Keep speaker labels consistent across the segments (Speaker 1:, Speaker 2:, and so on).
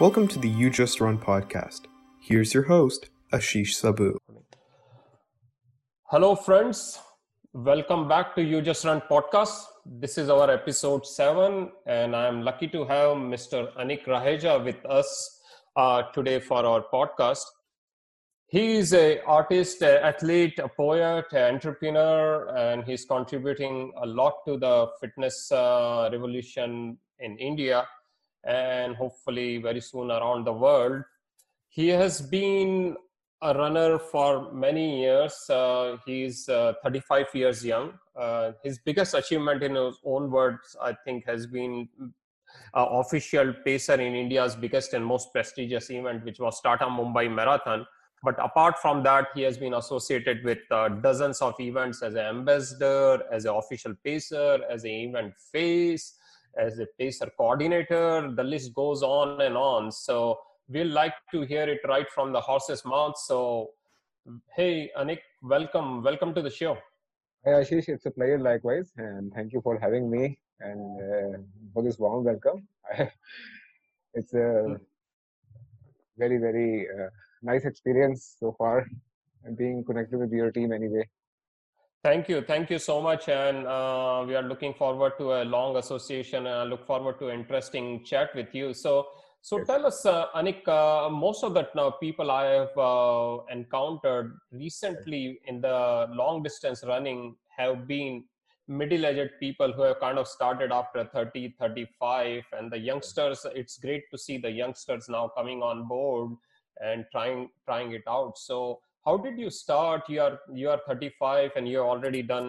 Speaker 1: Welcome to the You Just Run podcast. Here's your host, Ashish Sabu.
Speaker 2: Hello, friends. Welcome back to You Just Run podcast. This is our episode seven, and I'm lucky to have Mr. Anik Raheja with us uh, today for our podcast. He is an artist, a athlete, a poet, an entrepreneur, and he's contributing a lot to the fitness uh, revolution in India and hopefully very soon around the world. He has been a runner for many years. Uh, he's uh, 35 years young. Uh, his biggest achievement, in his own words, I think, has been uh, official pacer in India's biggest and most prestigious event, which was Tata Mumbai Marathon. But apart from that, he has been associated with uh, dozens of events as an ambassador, as an official pacer, as an event face, as a pacer coordinator. The list goes on and on. So we'll like to hear it right from the horse's mouth. So, hey, Anik, welcome, welcome to the show.
Speaker 3: Hi Ashish, it's a pleasure likewise, and thank you for having me and uh, for this warm welcome. it's a very, very uh, nice experience so far, and being connected with your team anyway.
Speaker 2: Thank you. Thank you so much. And uh, we are looking forward to a long association. And I look forward to interesting chat with you. So, so
Speaker 3: Yes.
Speaker 2: tell us, uh, Anik, uh, most of the uh, people I have uh, encountered recently in the long distance running have been middle-aged people who have kind of started after 30, 35. And the youngsters, it's great to see the youngsters now coming on board and trying trying it out. So how did you start you are you are 35 and you've already done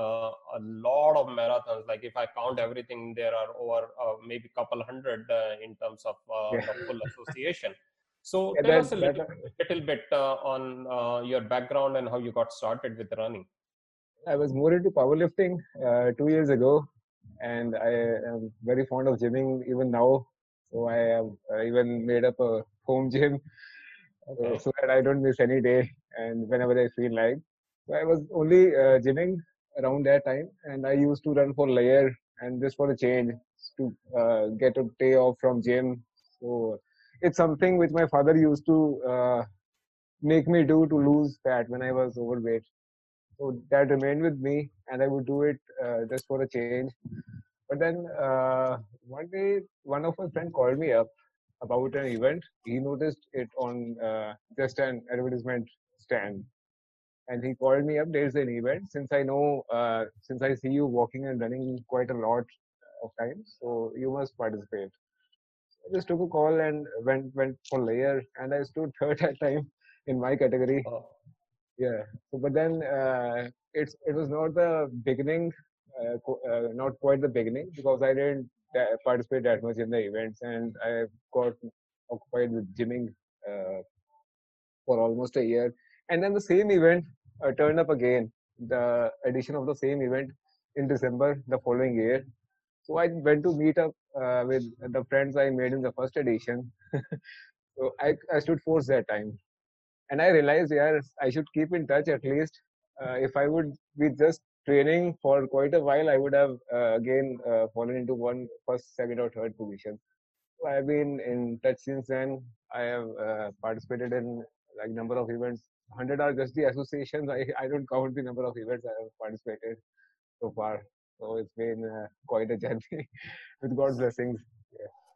Speaker 2: uh, a lot of marathons like if i count everything there are over uh, maybe couple hundred uh, in terms of uh,
Speaker 3: Yeah.
Speaker 2: full association so
Speaker 3: Yeah,
Speaker 2: tell us a little, little bit uh, on uh, your background and how you got started with running
Speaker 3: I was more into powerlifting uh, two years ago, and I am very fond of gymming even now. So I have uh, even made up a home gym
Speaker 2: Okay.
Speaker 3: so that I don't miss any day and whenever I feel like. So I was only uh, gymming around that time, and I used to run for layer and just for a change to uh, get a day off from gym. So it's something which my father used to uh, make me do to lose fat when I was overweight. So that remained with me, and I would do it uh, just for a change. But then uh, one day, one of my friends called me up about an event. He noticed it on uh, just an advertisement stand, and he called me up. There's an event. Since I know, uh, since I see you walking and running quite a lot of times, so you must participate. I just took a call and went went for layer, and I stood third at time in my category
Speaker 2: Oh,
Speaker 3: yeah so but then uh, it's it was not the beginning uh, uh, not quite the beginning because i didn't participate that much in the events and i got occupied with gymming uh, for almost a year. And then the same event uh, turned up again the edition of the same event in december the following year. So i went to meet up uh, with the friends i made in the first edition. So I, I stood fourth that time. And I realized, yeah, I should keep in touch at least. Uh, if I would be just training for quite a while, I would have uh, again uh, fallen into one first, second, or third position. So I've been in touch since then. I have uh, participated in like number of events. 100 are just the associations. I, I don't count the number of events I have participated so far. So it's been uh, quite a journey with God's blessings.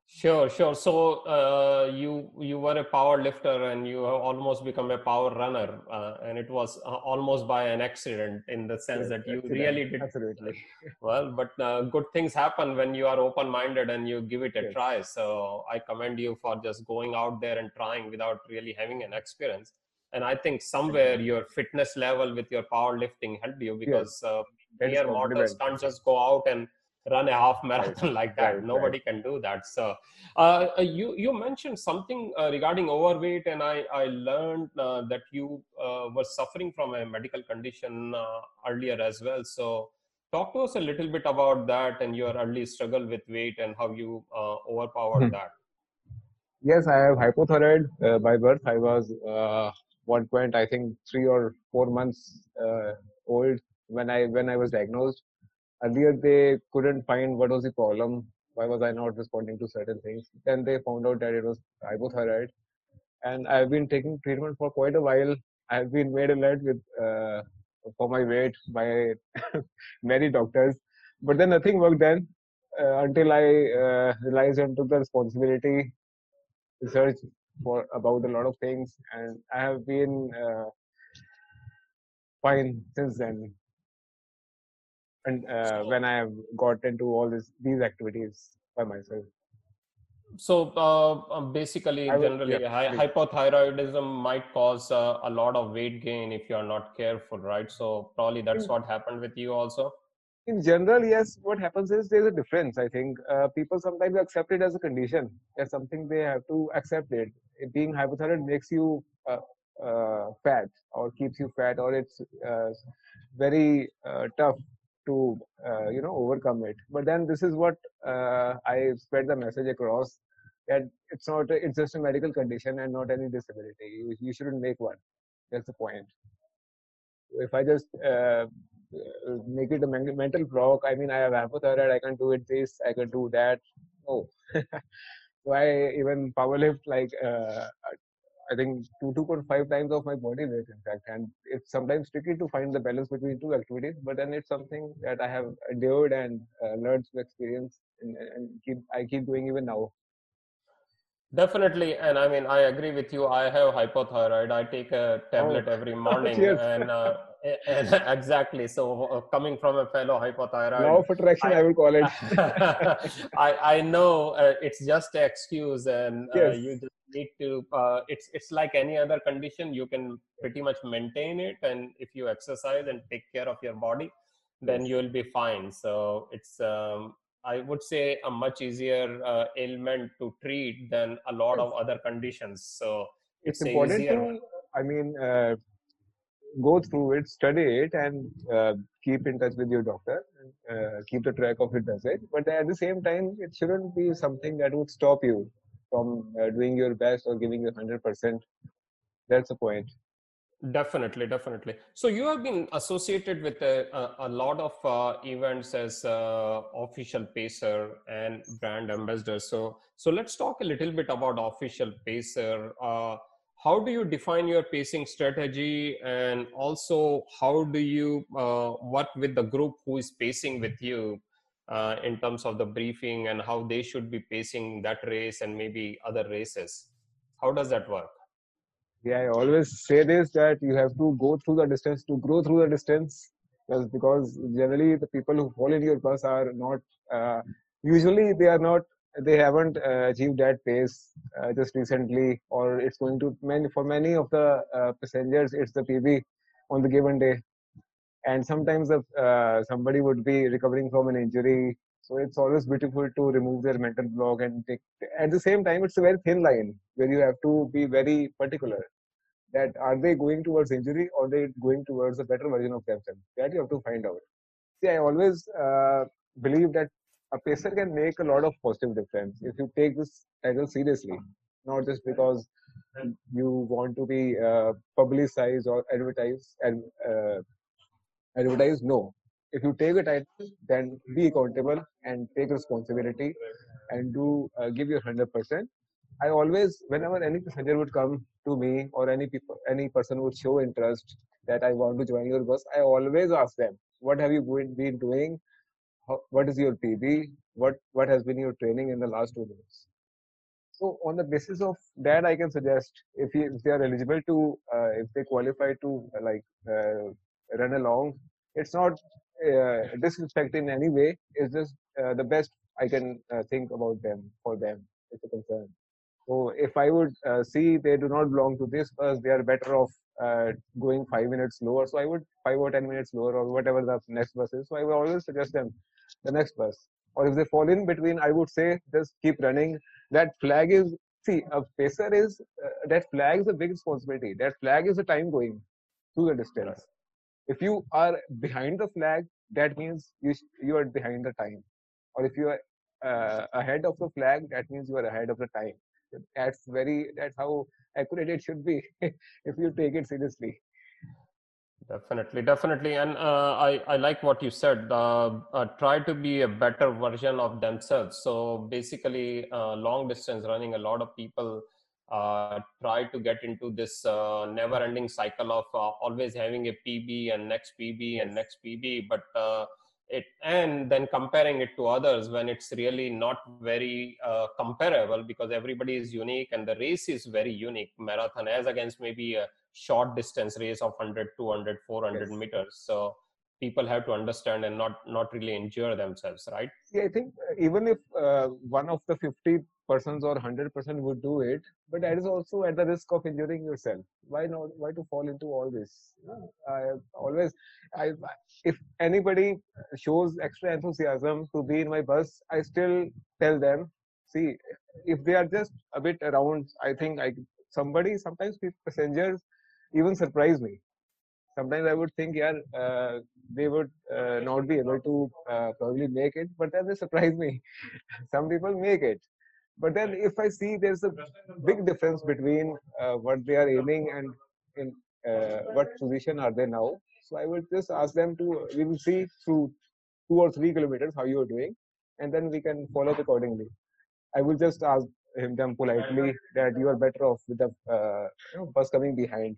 Speaker 2: Sure, sure. So uh, you you were a power lifter and you have almost become a power runner, uh, and it was uh, almost by an accident in the sense
Speaker 3: Yes,
Speaker 2: that you
Speaker 3: accident,
Speaker 2: really did
Speaker 3: Absolutely.
Speaker 2: well. But uh, good things happen when you are open-minded and you give it a
Speaker 3: Yes.
Speaker 2: try. So I commend you for just going out there and trying without really having an experience. And I think somewhere your fitness level with your power lifting helped you because uh,
Speaker 3: That is
Speaker 2: mere mortals can't just go out and run a half marathon like that.
Speaker 3: right,
Speaker 2: Nobody can do that. So uh, uh, you you mentioned something uh, regarding overweight, and I I learned uh, that you uh, were suffering from a medical condition uh, earlier as well. So talk to us a little bit about that and your early struggle with weight and how you uh, overpowered
Speaker 3: Hmm.
Speaker 2: that.
Speaker 3: Yes, I have hypothyroid uh, by birth. I was uh, one point, I think, three or four months uh, old when I when I was diagnosed. Earlier, they couldn't find what was the problem. why was I not responding to certain things. Then they found out that it was hypothyroid, and I've been taking treatment for quite a while. I've been made alert with uh, for my weight by many doctors, but then nothing worked then uh, until I uh, realized and took the responsibility, research for about a lot of things, and I have been uh, fine since then. And uh, when I have got into all this these activities by myself.
Speaker 2: So uh, um, basically,
Speaker 3: I
Speaker 2: generally,
Speaker 3: yeah, please.
Speaker 2: hypothyroidism might cause uh, a lot of weight gain if you are not careful, right? So probably that's
Speaker 3: Mm.
Speaker 2: what happened with you also.
Speaker 3: in general, yes, what happens is there's a difference. I think uh, people sometimes accept it as a condition, as something they have to accept it. It Being hypothyroid makes you uh, uh, fat or keeps you fat, or it's uh, very uh, tough to uh, you know overcome it. But then this is what uh, I spread the message across that it's not it's just a medical condition and not any disability. You, you shouldn't make one. That's the point. If I just uh, uh, make it a mental block. I mean, I have hypothyroid. I can do it this. I can do that. No. so I even powerlift like uh, I think two two point five times of my body weight, in fact. And it's sometimes tricky to find the balance between two activities. But then it's something that I have endured and uh, learned to experience, and, and keep I keep doing even now.
Speaker 2: Definitely, and I mean, I agree with you. I have hypothyroid. I take a tablet every morning, and, uh, and exactly. So, uh, coming from a fellow hypothyroid,
Speaker 3: Law of attraction, I, will call it.
Speaker 2: I I know uh, it's just an excuse, and uh,
Speaker 3: Yes.
Speaker 2: you just need to. Uh, it's it's like any other condition. You can pretty much maintain it, and if you exercise and take care of your body, then
Speaker 3: Yes.
Speaker 2: you will be fine. So it's um, I would say a much easier uh, ailment to treat than a lot of other conditions. So
Speaker 3: it's
Speaker 2: a
Speaker 3: important to i mean uh, go through it study it and uh, keep in touch with your doctor and, uh, keep the track of it does it but at the same time it shouldn't be something that would stop you from uh, doing your best or giving your 100% that's the point
Speaker 2: Definitely, definitely. So you have been associated with a, a, a lot of uh, events as uh, official pacer and brand ambassador. So so let's talk a little bit about official pacer. How do you define your pacing strategy, and also how do you uh, work with the group who is pacing with you uh, in terms of the briefing and how they should be pacing that race and maybe other races? How does that work?
Speaker 3: yeah i always say this that you have to go through the distance to grow through the distance because because generally the people who fall in your bus are not uh, usually they are not they haven't uh, achieved that pace uh, just recently or it's going to many for many of the uh, passengers it's the pb on the given day. And sometimes the, uh, somebody would be recovering from an injury. So it's always beautiful to remove their mental block and take at the same time it's a very thin line where you have to be very particular that are they going towards injury or they going towards a better version of themselves. That you have to find out. See i always uh, believe that a pacer can make a lot of positive difference if you take this title seriously not just because you want to be uh, publicized or advertised and uh, advertise no. If you take a title then be accountable and take responsibility and do uh, give your 100% i always whenever any passenger would come to me or any people any person would show interest that i want to join your bus i always ask them what have you been doing How, what is your pb what what has been your training in the last two months so on the basis of that i can suggest if, if they are eligible to uh, if they qualify to uh, like uh, run along it's not uh, disrespect in any way. It's just uh, the best i can uh, think about them for them it's a concern so if i would see they do not belong to this bus they are better off going five minutes lower. So i would five or ten minutes lower or whatever the next bus is. So i would always suggest them the next bus. Or if they fall in between i would say just keep running. That flag is see a pacer is uh, that flag is a big responsibility. That flag is the time going through the distance. If you are behind the flag that means you sh- you are behind the time. Or if you are uh, ahead of the flag that means you are ahead of the time. That's very that's how accurate it should be if you take it seriously
Speaker 2: Definitely, definitely, and uh, I I like what you said. Uh, uh, try to be a better version of themselves. So basically, uh, long distance running, a lot of people uh, try to get into this uh, never-ending cycle of always having a PB and next PB and next PB, but it and then comparing it to others when it's really not very comparable because everybody is unique and the race is very unique. Marathon as against maybe a short distance race of 100 200 400 yes. meters. So people have to understand and not not really injure themselves right?
Speaker 3: Yeah i think uh, even if uh, one of the 50 persons or 100 percent would do it but that is also at the risk of injuring yourself. Why not why to fall into all this? I always i if anybody shows extra enthusiasm to be in my bus i still tell them see if they are just a bit around i think i somebody sometimes passengers even surprise me. Sometimes I would think, yeah, uh, they would uh, not be able to uh, probably make it, but then they surprise me. Some people make it. But then if I see there's a big difference between uh, what they are aiming and in uh, what position are they now, so I would just ask them to, we will see through two or three kilometers how you are doing, and then we can follow it accordingly. I will just ask him them politely that you are better off with the uh, bus coming behind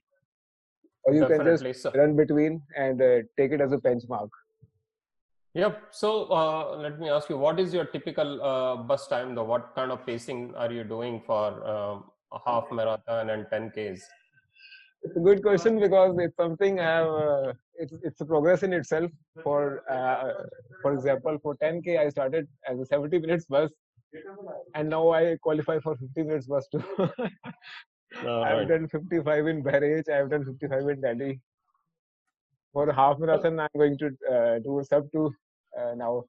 Speaker 3: or you Definitely. can just so, run between and uh, take it as a benchmark.
Speaker 2: Yep so uh, let me ask you what is your typical uh, bus time though? What kind of pacing are you doing for um, a half marathon and 10 ks?
Speaker 3: It's a good question because it's something I have, uh, it's, it's a progress in itself. For uh, for example for 10k i started as a 70 minutes bus and now i qualify for 50 minutes bus too Uh, I've right. done 55 in Bahrain. I've done 55 in Delhi. For half marathon, I'm going to uh, do sub two uh, now.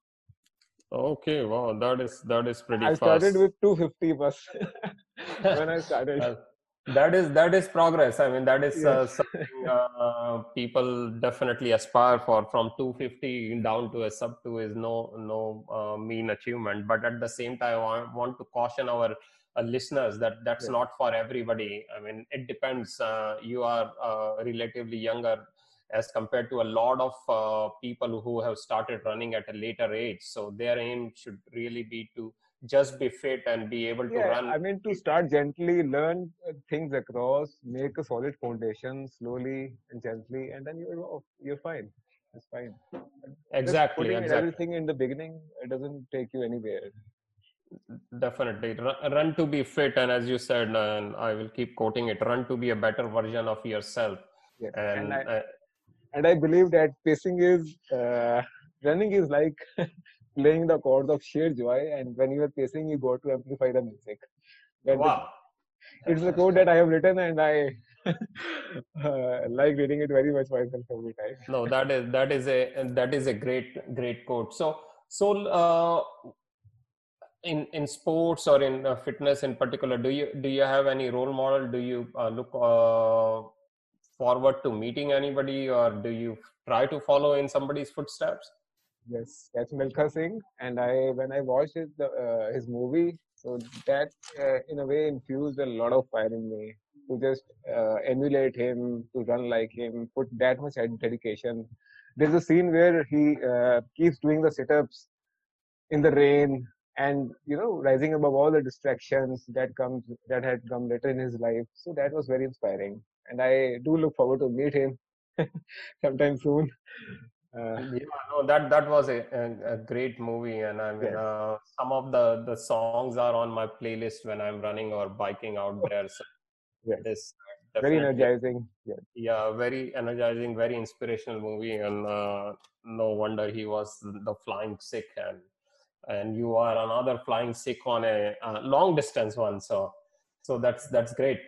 Speaker 2: Okay, wow, that is that is pretty.
Speaker 3: I
Speaker 2: fast.
Speaker 3: started with 250 bus when I started.
Speaker 2: that is that is progress. I mean, that is uh, something uh, people definitely aspire for. From 250 down to a sub two is no no uh, mean achievement. But at the same time, I want to caution our uh, listeners that that's yeah. not for everybody i mean it depends uh, you are uh, relatively younger as compared to a lot of uh, people who have started running at a later age so their aim should really be to just be fit and be able to
Speaker 3: yeah,
Speaker 2: run.
Speaker 3: I mean to start gently learn uh, things across make a solid foundation slowly and gently and then you're you're fine. It's fine.
Speaker 2: Exactly, exactly.
Speaker 3: everything in the beginning it doesn't take you anywhere.
Speaker 2: Definitely. Run to be fit and as you said and i will keep quoting it run to be a better version of yourself.
Speaker 3: Yes. and, and, I, uh, and I believe that pacing is uh, running is like playing the chords of sheer joy and when you are pacing you go to amplify the music.
Speaker 2: That wow.
Speaker 3: It's a code that i have written and i uh, like reading it very much myself every time.
Speaker 2: No that is that is a that is a great great quote. So so uh, in in sports or in uh, fitness in particular do you do you have any role model? Do you uh, look uh, forward to meeting anybody or do you try to follow in somebody's footsteps
Speaker 3: yes that's milkha singh. And i when i watched his uh, his movie so that uh, in a way infused a lot of fire in me to just uh, emulate him to run like him put that much dedication. There's a scene where he keeps doing the sit-ups in the rain and you know rising above all the distractions that comes that had come later in his life. So that was very inspiring. And i do look forward to meet him sometime soon
Speaker 2: uh, yeah, no, that that was a, a, a great movie, and I mean, yes. uh, some of the the songs are on my playlist when I'm running or biking out there. So
Speaker 3: yes. this very energizing. Yeah.
Speaker 2: yeah, very energizing, very inspirational movie, and uh, no wonder he was the flying Sikh and and you are another flying Sikh on a uh, long distance one so so that's that's great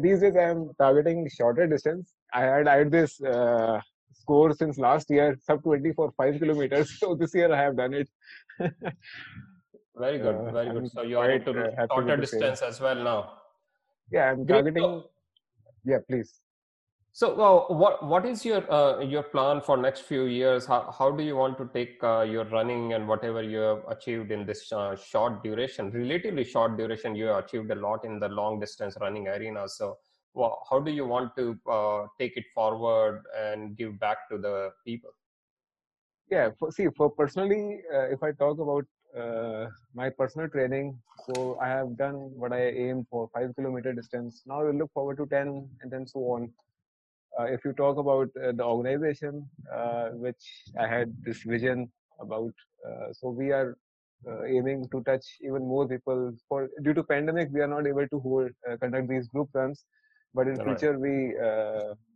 Speaker 3: these days i'm targeting shorter distance i had i had this uh, score since last year sub 20 for 5 kilometers so this year i have done it
Speaker 2: very good uh, very good so you are into uh, shorter distance as well now
Speaker 3: yeah i'm targeting yeah please
Speaker 2: so, uh, what what is your uh, your plan for next few years? How how do you want to take uh, your running and whatever you have achieved in this uh, short duration, relatively short duration? You have achieved a lot in the long distance running arena. So, well, how do you want to uh, take it forward and give back to the people?
Speaker 3: Yeah, for, see, for personally, uh, if I talk about uh, my personal training, so I have done what I aimed for five kilometer distance. Now I look forward to 10 and then so on. Uh, if you talk about uh, the organization, uh, which I had this vision about, uh, so we are uh, aiming to touch even more people. For due to pandemic, we are not able to hold conduct these group runs, but in right. future we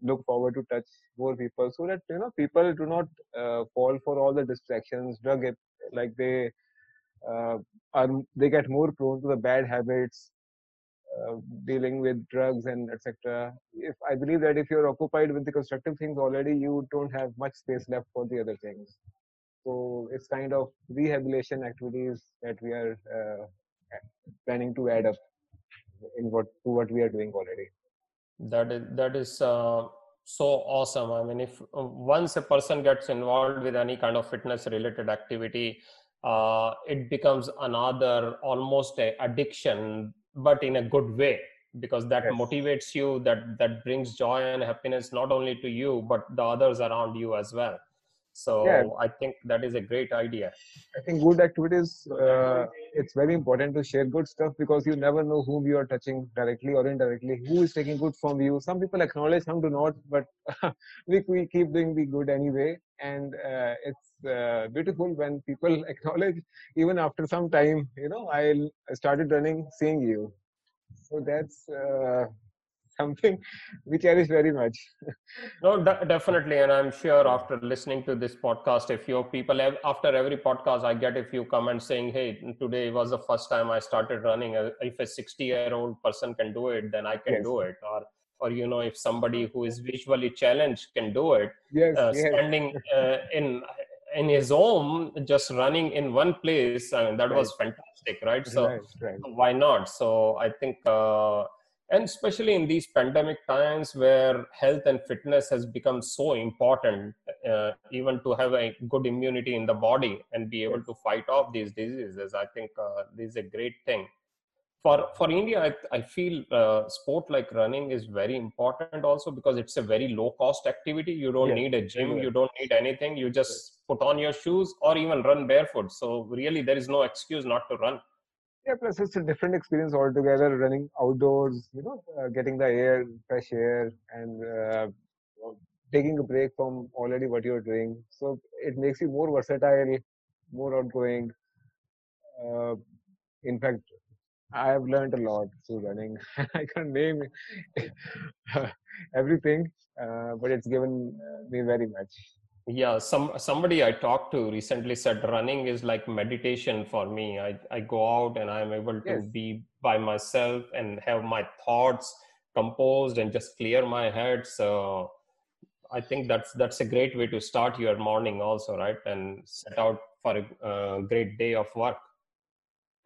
Speaker 3: look forward to touch more people, so that you know people do not fall for all the distractions, drug it, like they uh, are they get more prone to the bad habits uh, dealing with drugs and etc if i believe that if you're occupied with the constructive things already you don't have much space left for the other things. So it's kind of rehabilitation activities that we are uh, planning to add up in what to what we are doing already
Speaker 2: that is that is uh, so awesome i mean if uh, once a person gets involved with any kind of fitness related activity uh, it becomes another almost a addiction but in a good way because that yes. motivates you that that brings joy and happiness not only to you but the others around you as well so yeah. i think that is a great idea.
Speaker 3: I think good activities uh, it's very important to share good stuff because you never know whom you are touching directly or indirectly who is taking good from you. Some people acknowledge some do not but we, we keep doing the good anyway. And uh, it's uh, beautiful when people acknowledge even after some time you know i started running seeing you. So that's uh, something we cherish very much.
Speaker 2: no, definitely, and I'm sure after listening to this podcast, a few people after every podcast, I get a few comments saying, "Hey, today was the first time I started running. Uh, if a 60 year old person can do it, then I can yes. do it." Or or you know if somebody who is visually challenged can do it
Speaker 3: yes, uh,
Speaker 2: yes. standing uh, in in his home just running in one place I mean, that right. was fantastic right so right, right. why not so i think uh, and especially in these pandemic times where health and fitness has become so important uh, even to have a good immunity in the body and be able to fight off these diseases i think uh, this is a great thing. For for india i, I feel uh, sport like running is very important also because it's a very low cost activity. You don't yeah. need a gym you don't need anything. You just put on your shoes or even run barefoot. So really there is no excuse not to run
Speaker 3: yeah plus it's a different experience altogether running outdoors you know uh, getting the air fresh air and uh, taking a break from already what you're doing. So it makes you more versatile more outgoing. Uh, in fact i have learned a lot through running. I can't name everything uh, but it's given me very much
Speaker 2: yeah some somebody i talked to recently said running is like meditation for me. I i go out and i'm able to yes. be by myself and have my thoughts composed and just clear my head. So i think that's that's a great way to start your morning also right? And set out for a uh, great day of work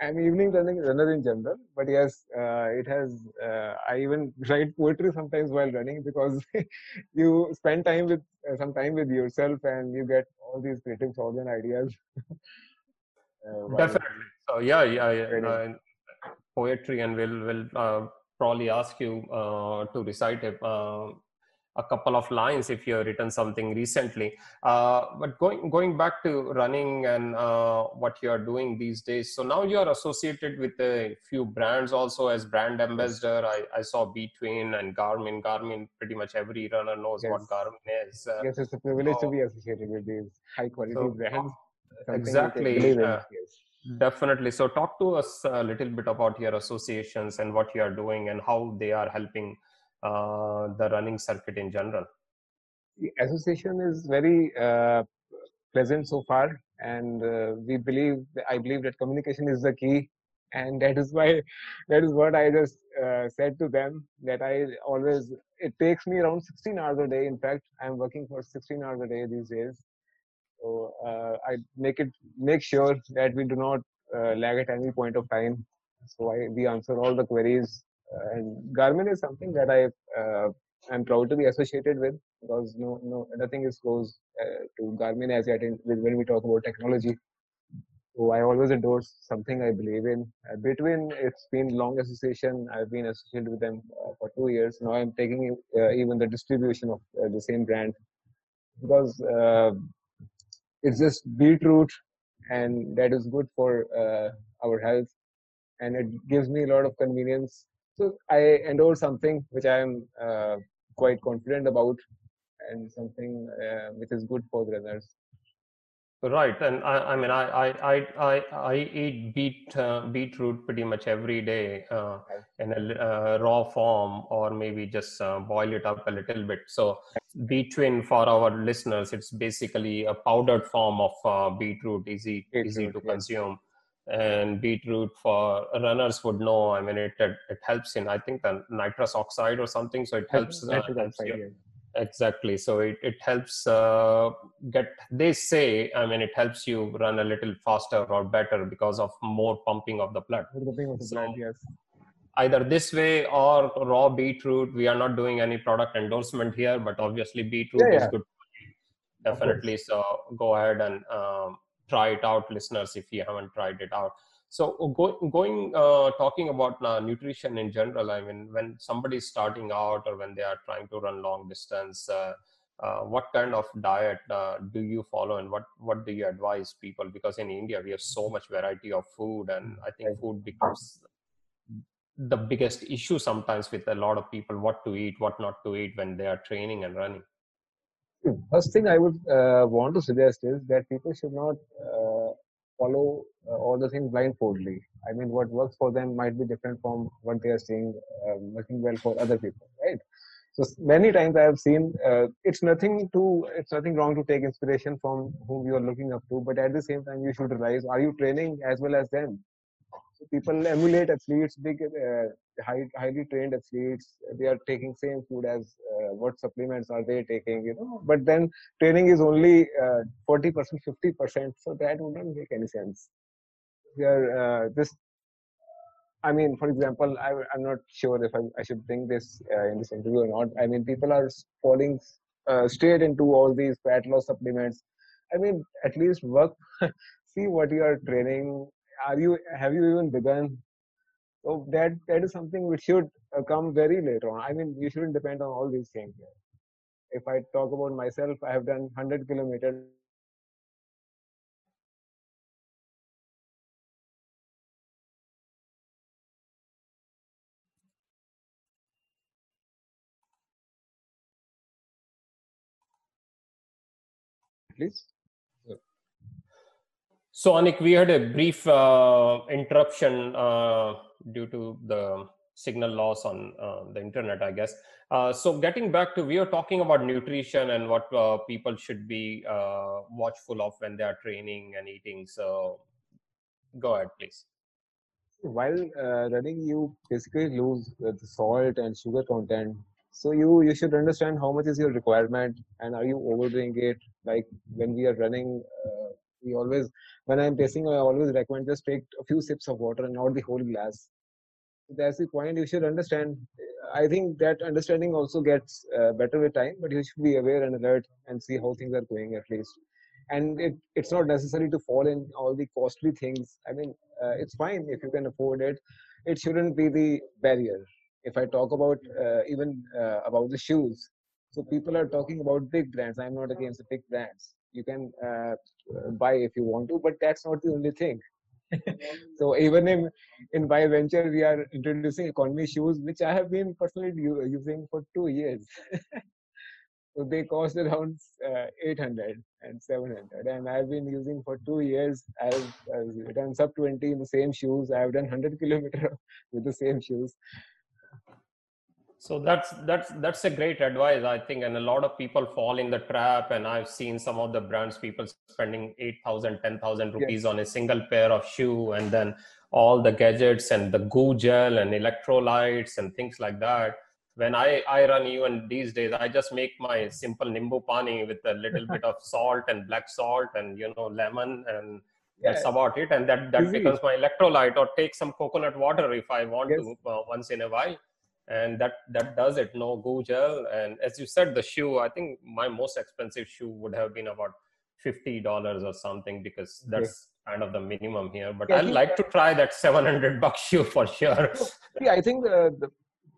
Speaker 3: I'm evening running runner in general, but yes, uh, it has. Uh, I even write poetry sometimes while running because you spend time with uh, some time with yourself and you get all these creative thoughts and ideas.
Speaker 2: Uh, Definitely. So yeah, yeah, yeah uh, poetry, and we'll will uh, probably ask you to recite it a couple of lines if you have written something recently. Uh, but going going back to running and uh, what you are doing these days. So now you are associated with a few brands also as brand ambassador. I, I saw Between and Garmin. Garmin, pretty much every runner knows yes. what Garmin is.
Speaker 3: Uh, yes, it's a privilege to be associated with these high quality so, brands.
Speaker 2: Exactly. Uh, definitely. So talk to us a little bit about your associations and what you are doing and how they are helping uh, the running circuit in general?
Speaker 3: The association is very uh, pleasant so far, and uh, we believe I believe that communication is the key, and that is why that is what I just uh, said to them that I always it takes me around 16 hours a day. In fact, I'm working for 16 hours a day these days. So uh, I make it make sure that we do not uh, lag at any point of time. So I, we answer all the queries and Garmin is something that I uh, am proud to be associated with because no, no, nothing is close uh, to Garmin as yet in, when we talk about technology. So I always endorse something I believe in. Uh, between it's been long association. I've been associated with them uh, for two years. Now I'm taking uh, even the distribution of uh, the same brand because uh, it's just beetroot, and that is good for uh, our health, and it gives me a lot of convenience. So I endorse something which I am quite confident about, and something which is good for the runners.
Speaker 2: Right, and I, I mean, I, I, I, I, eat beet uh, beetroot pretty much every day uh, in a uh, raw form, or maybe just uh, boil it up a little bit. So, beetroot for our listeners, it's basically a powdered form of uh, beetroot, easy, beetroot, easy to yes. consume. And beetroot for runners would know. I mean, it it, it helps in I think the nitrous oxide or something. So it helps. Uh, helps your, exactly so it, it helps uh, get they say i mean it helps you run a little faster or better because of more pumping of the blood,
Speaker 3: of the blood yes.
Speaker 2: either this way or raw beetroot we are not doing any product endorsement here but obviously beetroot yeah, yeah. is good definitely so go ahead and um, try it out listeners if you haven't tried it out so go, going uh, talking about uh, nutrition in general, I mean, when somebody is starting out or when they are trying to run long distance, uh, uh what kind of diet uh, do you follow and what what do you advise people? Because in India we have so much variety of food, and I think food becomes the biggest issue sometimes with a lot of people: what to eat, what not to eat when they are training and running.
Speaker 3: First thing I would want to suggest is that people should not follow uh, all the things blindfoldly. I mean, what works for them might be different from what they are seeing uh, working well for other people, right? So many times I have seen uh, it's nothing to it's nothing wrong to take inspiration from whom you are looking up to, but at the same time you should realize are you training as well as them? So people emulate athletes, big, uh, high, highly trained athletes. They are taking same food as uh, what supplements are they taking, you know? But then training is only uh, forty percent, fifty percent. So that wouldn't make any sense. We are uh, this. I mean, for example, I, am not sure if I, I should bring this uh, in this interview or not. I mean, people are falling uh, straight into all these fat loss supplements. I mean, at least work, see what you are training are you have you even begun so that that is something which should uh, come very later on. I mean you shouldn't depend on all these things if i talk about myself i have done 100 kilometers. Please
Speaker 2: so, Anik, we had a brief uh, interruption uh, due to the signal loss on uh, the internet, I guess. Uh, so, getting back to, we are talking about nutrition and what uh, people should be uh, watchful of when they are training and eating. So, go ahead, please.
Speaker 3: While running, you basically lose the salt and sugar content. So you you should understand how much is your requirement and are you overdoing it? Like when we are running we always when i'm pacing i always recommend just take a few sips of water and not the whole glass. That's the point you should understand. I think that understanding also gets uh, better with time but you should be aware and alert and see how things are going at least. And it, it's not necessary to fall in all the costly things. I mean uh, it's fine if you can afford it. It shouldn't be the barrier. If i talk about uh, even uh, about the shoes so people are talking about big brands. I'm not against the big brands you can uh, buy if you want to but that's not the only thing. So even in in my venture we are introducing economy shoes which i have been personally using for two years. So they cost around uh, 800 and 700 and i've been using for two years. I've, I've done sub 20 in the same shoes. I've done 100 kilometer with the same shoes
Speaker 2: so that's that's that's a great advice i think and a lot of people fall in the trap and i've seen some of the brands people spending 8000 10000 rupees yes. on a single pair of shoe and then all the gadgets and the goo gel and electrolytes and things like that when i i run even these days i just make my simple nimbu pani with a little bit of salt and black salt and you know lemon and yeah. that's about it and that that Easy. becomes my electrolyte or take some coconut water if i want yes. to uh, once in a while and that that does it no goo gel and as you said the shoe i think my most expensive shoe would have been about $50 or something because that's kind of the minimum here. But yeah, I'd like to try that 700 bucks shoe for sure.
Speaker 3: See, I think uh,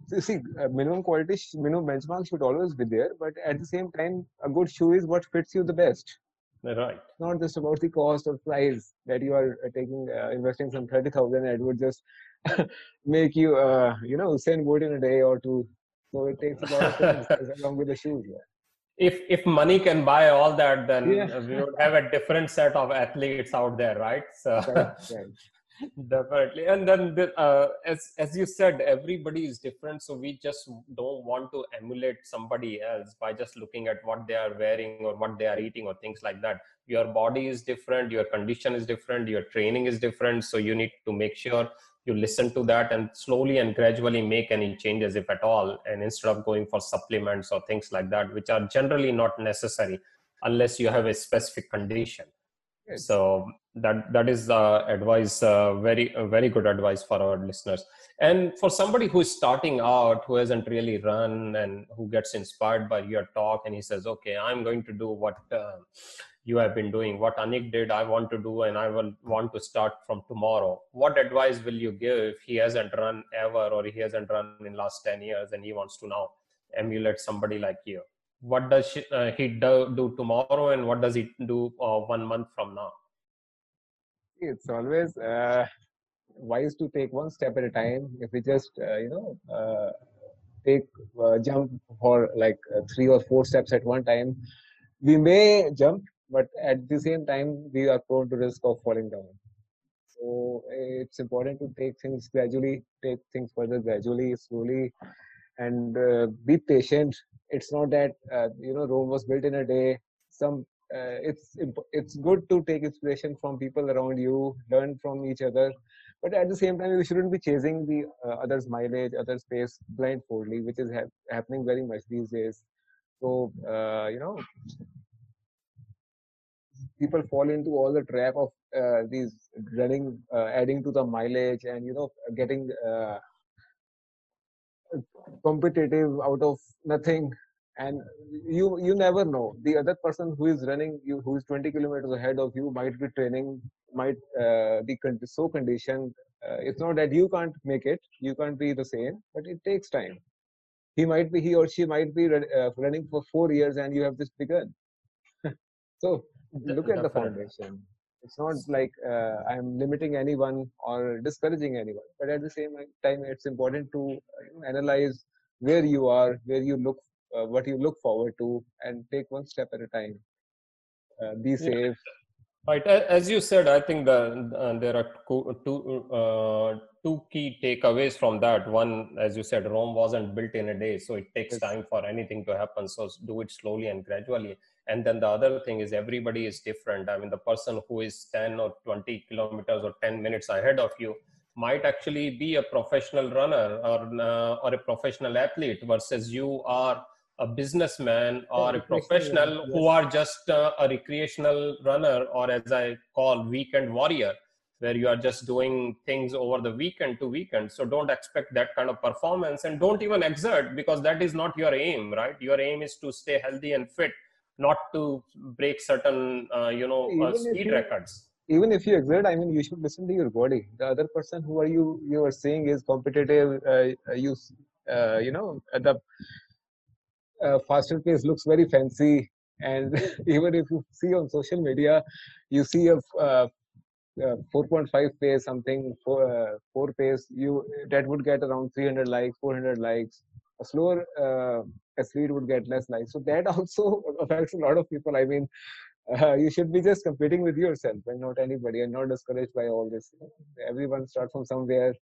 Speaker 3: the, see uh, minimum quality, minimum benchmark should always be there. But at the same time, a good shoe is what fits you the best.
Speaker 2: Right.
Speaker 3: It's not just about the cost or price that you are uh, taking, uh, investing some thirty thousand. It would just make you, uh, you know, send wood in a day or two. So it takes a lot of things along with the shoes. Yeah
Speaker 2: if if money can buy all that then yeah. we would have a different set of athletes out there right so definitely and then the, uh, as as you said everybody is different so we just don't want to emulate somebody else by just looking at what they are wearing or what they are eating or things like that your body is different your condition is different your training is different so you need to make sure you listen to that and slowly and gradually make any changes if at all and instead of going for supplements or things like that which are generally not necessary unless you have a specific condition. So that that is uh, advice uh, very uh, very good advice for our listeners. And for somebody who is starting out who hasn't really run and who gets inspired by your talk and he says okay i'm going to do what uh, you have been doing what anik did i want to do and i will want to start from tomorrow. What advice will you give? If he hasn't run ever or he hasn't run in last 10 years and he wants to now emulate somebody like you. What does she, uh, he do, do, tomorrow and what does he do uh, one month from now?
Speaker 3: It's always uh, wise to take one step at a time. If we just uh, you know uh, take uh, jump for like three or four steps at one time we may jump but at the same time we are prone to risk of falling down. So it's important to take things gradually take things further gradually slowly and uh, be patient. It's not that uh, you know rome was built in a day. Some uh, it's it's good to take inspiration from people around you learn from each other but at the same time you shouldn't be chasing the uh, others mileage others pace blindfoldly which is ha- happening very much these days. So uh, you know people fall into all the trap of uh, these running uh, adding to the mileage and you know getting uh, competitive out of nothing. And you you never know. The other person who is running you who is 20 kilometers ahead of you might be training might uh, be so conditioned. Uh, it's not that you can't make it. You can't be the same but it takes time. He might be he or she might be uh, running for 4 years and you have just begun so look at the foundation it's not like uh, i'm limiting anyone or discouraging anyone but at the same time it's important to uh, analyze where you are where you look uh, what you look forward to and take one step at a time. Uh, be safe.
Speaker 2: Yeah. right as you said i think the, uh, there are two, uh, two key takeaways from that. One as you said rome wasn't built in a day so it takes yes. time for anything to happen so do it slowly and gradually and then the other thing is everybody is different. I mean the person who is 10 or 20 kilometers or 10 minutes ahead of you might actually be a professional runner or uh, or a professional athlete versus you are a businessman or a professional yes. who are just uh, a recreational runner or as i call weekend warrior where you are just doing things over the weekend to weekend. So don't expect that kind of performance and don't even exert because that is not your aim right? Your aim is to stay healthy and fit not to break certain uh, you know uh, speed you, records.
Speaker 3: even if you exert i mean you should listen to your body. The other person who are you you are saying is competitive uh, you uh, you know at the uh, faster pace looks very fancy. And even if you see on social media you see a uh, uh, 4.5 pace something for uh, 4 pace you that would get around 300 likes 400 likes. A slower athlete would get less likes so that also affects a lot of people. I mean uh, you should be just competing with yourself and not anybody and not discouraged by all this. Everyone starts from somewhere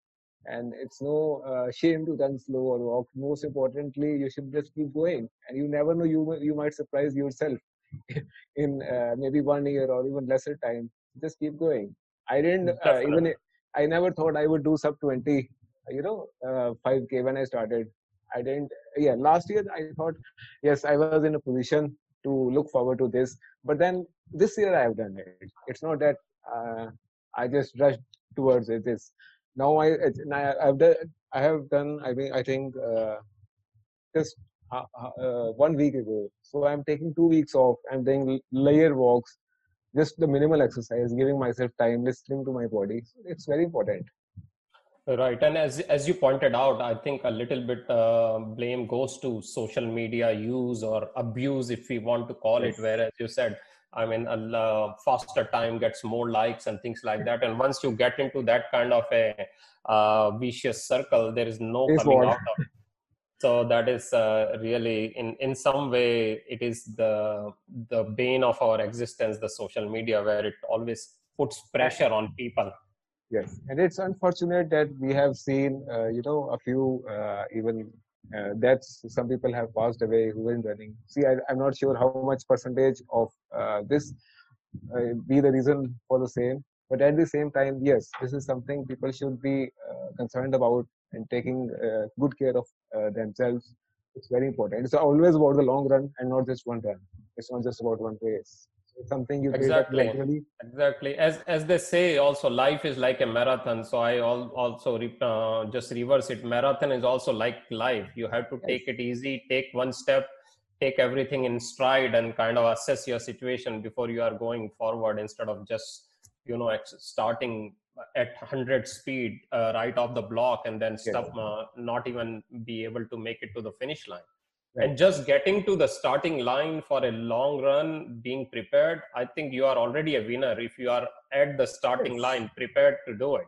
Speaker 3: and it's no uh, shame to run slow or walk. Most importantly you should just keep going and you never know you you might surprise yourself in uh, maybe one year or even lesser time. Just keep going. I didn't uh, even i never thought i would do sub 20 you know 5k uh, when i started i didn't yeah last year i thought yes i was in a position to look forward to this but then this year i have done it it's not that uh, i just rushed towards it this now I I've done I have done I mean I think uh, just uh, uh, one week ago. So I'm taking two weeks off. I'm doing layer walks. just the minimal exercise, giving myself time, listening to my body. It's very important.
Speaker 2: Right, and as as you pointed out, I think a little bit uh, blame goes to social media use or abuse, if we want to call yes. it. Whereas you said, I mean, a uh, faster time gets more likes and things like that. And once you get into that kind of a uh, vicious circle, there is no it's coming out of it. So that is uh, really, in in some way, it is the the bane of our existence, the social media, where it always puts pressure on people
Speaker 3: yes and it's unfortunate that we have seen uh, you know a few uh, even uh, deaths. Some people have passed away who were running. See I, am not sure how much percentage of uh, this uh, be the reason for the same. But at the same time yes this is something people should be uh, concerned about and taking good care of themselves. It's very important. It's always about the long run and not just one run. It's not just about one race something you
Speaker 2: exactly. exactly. As as they say also life is like a marathon. So i also uh, just reverse it. Marathon is also like life. You have to yes. take it easy take one step take everything in stride and kind of assess your situation before you are going forward instead of just you know starting at 100 speed uh, right off the block and then stop uh, not even be able to make it to the finish line and just getting to the starting line for a long run being prepared i think you are already a winner if you are at the starting yes. line prepared to do it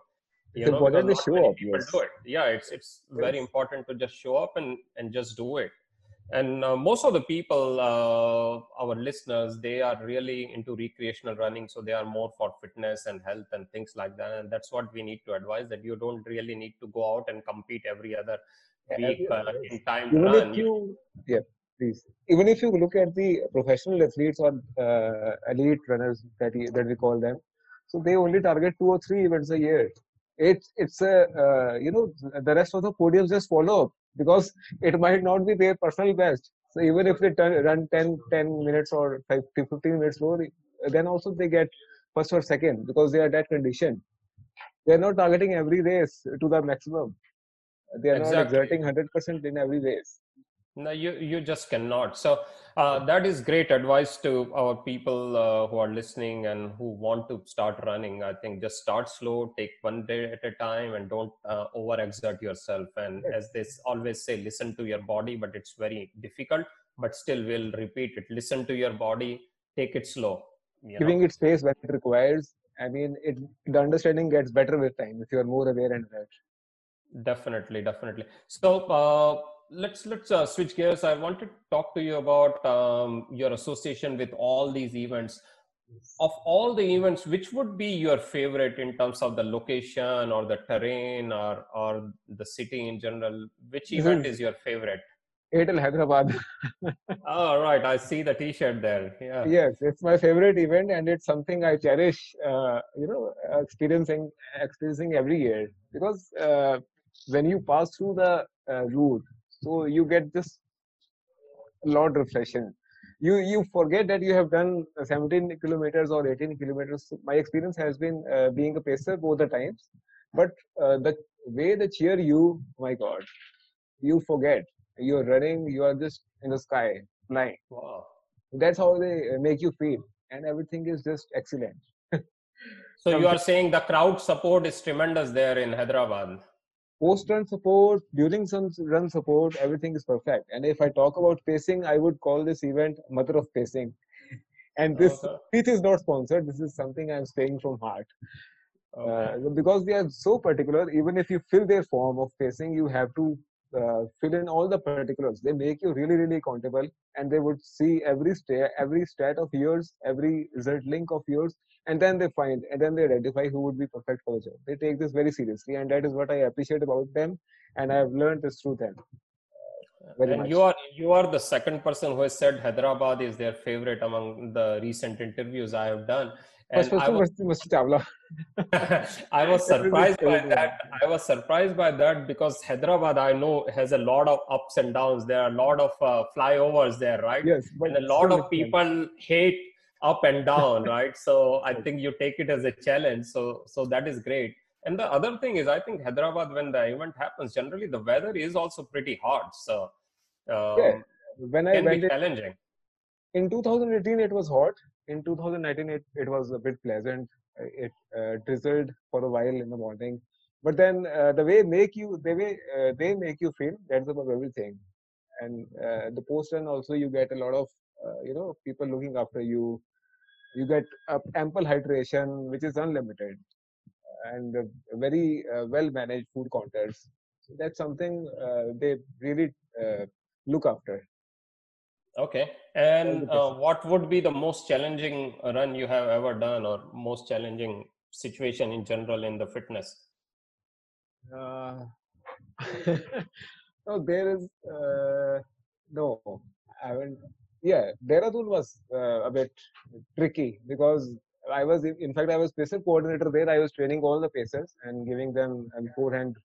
Speaker 3: you it's know important to show up yes.
Speaker 2: do it yeah it's it's yes. very important to just show up and and just do it and uh, most of the people uh, our listeners they are really into recreational running so they are more for fitness and health and things like that and that's what we need to advise that you don't really need to go out and compete every other week uh, in time
Speaker 3: even run. if you yeah. please. Even if you look at the professional athletes or uh, elite runners that, he, that we call them so they only target two or three events a year. It's it's a uh, you know the rest of the podiums just follow up because it might not be their personal best. So even if they turn, run 10 10 minutes or 5 15 minutes slow then also they get first or second because they are that condition they're not targeting every race to the maximum they are exactly. not exerting 100% in every race
Speaker 2: no you you just cannot. So uh, that is great advice to our people uh, who are listening and who want to start running. I think just start slow take one day at a time and don't uh, overexert yourself. And yes. as they always say listen to your body but it's very difficult but still we'll repeat it. Listen to your body take it slow
Speaker 3: giving know? it space when it requires. I mean it the understanding gets better with time if you are more aware and aware
Speaker 2: definitely definitely so uh, let's let's uh, switch gears i want to talk to you about um, your association with all these events of all the events which would be your favorite in terms of the location or the terrain or or the city in general which event is your favorite
Speaker 3: Airtel Hyderabad.
Speaker 2: oh, right. I see the T-shirt there. Yeah.
Speaker 3: Yes, it's my favorite event, and it's something I cherish. Uh, you know, experiencing experiencing every year because uh, when you pass through the uh, route, so you get this lot reflection. You you forget that you have done 17 kilometers or 18 kilometers. My experience has been uh, being a pacer both the times, but uh, the way they cheer you, my God, you forget. You're running. You are just in the sky flying. Wow. That's how they make you feel, and everything is just excellent.
Speaker 2: so you are saying the crowd support is tremendous there in Hyderabad
Speaker 3: post run support, during some run support, everything is perfect. And if I talk about pacing, I would call this event mother of pacing. And this okay. is not sponsored. This is something I'm saying from heart. Uh, because they are so particular, even if you fill their form of pacing, you have to uh, fill in all the particulars. They make you really, really accountable, and they would see every stat, every stat of yours, every result link of yours, and then they find and then they identify who would be perfect for the job. They take this very seriously, and that is what I appreciate about them, and I have learned this through them.
Speaker 2: Very and much. you are you are the second person who has said Hyderabad is their favorite among the recent interviews I have done.
Speaker 3: And I was,
Speaker 2: I was surprised by that. I was surprised by that because Hyderabad, I know, has a lot of ups and downs. There are a lot of uh, flyovers there, right?
Speaker 3: Yes,
Speaker 2: and a lot of people hate up and down, right? So I think you take it as a challenge. So so that is great. And the other thing is, I think Hyderabad, when the event happens, generally the weather is also pretty hot. So um, yeah, when I went challenging.
Speaker 3: In 2018, it was hot in 2019 it, it was a bit pleasant. It uh, drizzled for a while in the morning, but then uh, the way make you the way uh, they make you feel that's about everything. And uh, the post run also you get a lot of uh, you know people looking after you. You get ample hydration, which is unlimited, and very well managed food counters. So that's something they really look after.
Speaker 2: Okay. And uh, what would be the most challenging run you have ever done, or most challenging situation in general in the fitness?
Speaker 3: Uh, no, there is uh, no. I haven't. Yeah, Dehradun was uh, a bit tricky because I was, in fact, I was pacer coordinator there. I was training all the pacers and giving them beforehand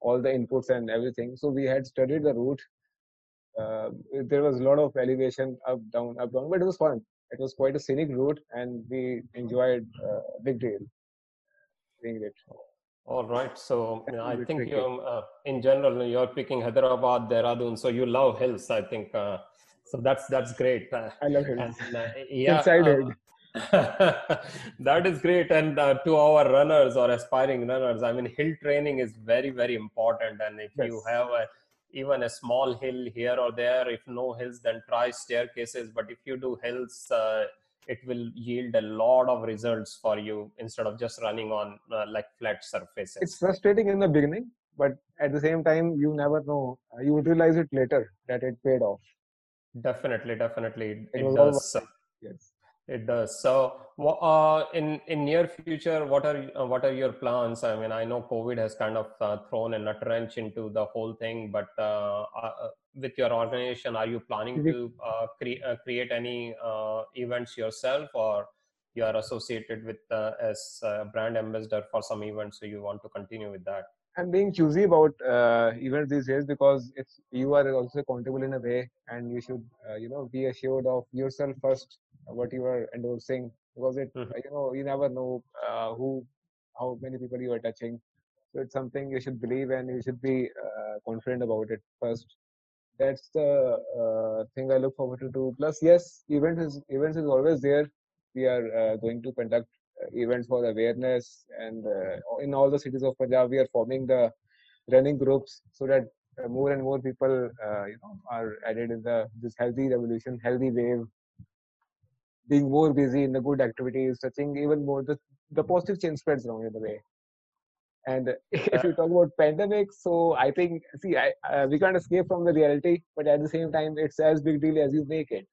Speaker 3: all the inputs and everything. So we had studied the route. Uh, there was a lot of elevation up down up down but it was fun. It was quite a scenic route and we enjoyed uh, big deal
Speaker 2: doing it. All right. So i think you uh, in general you're picking hyderabad dehradun. So you love hills i think uh, so that's that's great.
Speaker 3: Uh, i love hills
Speaker 2: and, uh, yeah Inside that is great. And uh, to our runners or aspiring runners i mean hill training is very very important. And if yes. you have a even a small hill here or there if no hills then try staircases. But if you do hills uh, it will yield a lot of results for you instead of just running on uh, like flat surfaces.
Speaker 3: It's frustrating in the beginning but at the same time you never know. Uh, you would realize it later that it paid off
Speaker 2: definitely definitely it, it does yes it does. So, uh, in in near future, what are uh, what are your plans? I mean, I know COVID has kind of uh, thrown a nut wrench into the whole thing, but uh, uh, with your organization, are you planning to uh, cre- create any events yourself, or you are associated with as a brand ambassador for some events, so you want to continue with that?
Speaker 3: I'm being choosy about events these days because it's you are also accountable in a way, and you should you know be assured of yourself first what you are endorsing because it mm-hmm. you know you never know uh, who how many people you are touching. So it's something you should believe and you should be uh, confident about it first. That's the uh, thing i look forward to do. Plus yes events is events is always there. We are uh, going to conduct uh, events for awareness and uh, in all the cities of punjab we are forming the running groups so that more and more people you know are added in the this healthy revolution healthy wave being more busy in the good activities, touching even more the, the positive change spreads around in the way. And if you talk about pandemic, so I think see, I, uh, we can't escape from the reality, but at the same time, it's as big deal as you make it.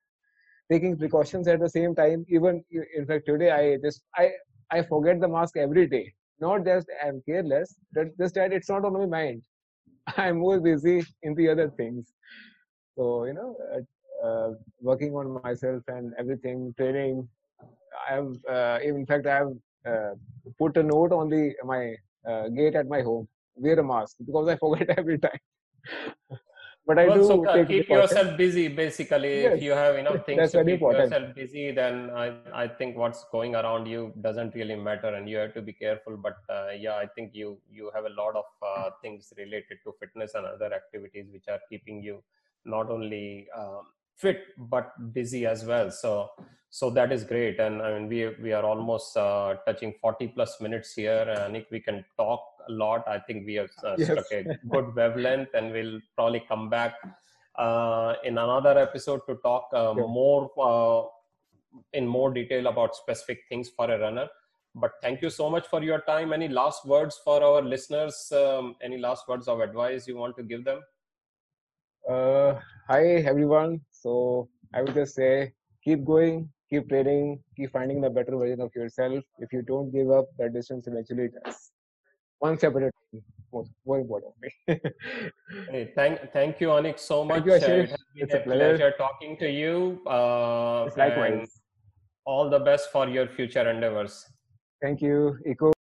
Speaker 3: Taking precautions at the same time, even in fact today, I just I I forget the mask every day. Not just I'm careless, but just that it's not on my mind. I'm more busy in the other things. So you know, uh, uh, working on myself and everything, training. I have, uh, in fact, I have uh, put a note on the my gate at my home. Wear a mask because I forget every time. but I do
Speaker 2: so keep yourself busy. Basically, yes. if you have enough things to keep important. yourself busy, then I I think what's going around you doesn't really matter, and you have to be careful. But uh, yeah, I think you you have a lot of uh, things related to fitness and other activities which are keeping you not only um, fit but busy as well. So so that is great. And i mean we we are almost uh, touching 40 plus minutes here and if we can talk a lot. I think we have uh, yes. struck a good wavelength and we'll probably come back uh, in another episode to talk uh, more uh, in more detail about specific things for a runner. But thank you so much for your time. Any last words for our listeners? Um, any last words of advice you want to give them?
Speaker 3: Uh, hi everyone so I would just say keep going, keep training, keep finding the better version of yourself. If you don't give up, that distance eventually does. One step at a time, more, more importantly.
Speaker 2: hey, thank, thank you, Anik, so much.
Speaker 3: You, Ashish.
Speaker 2: it's a, pleasure. pleasure. talking to you. Uh,
Speaker 3: likewise.
Speaker 2: All the best for your future endeavors.
Speaker 3: Thank you, Eco.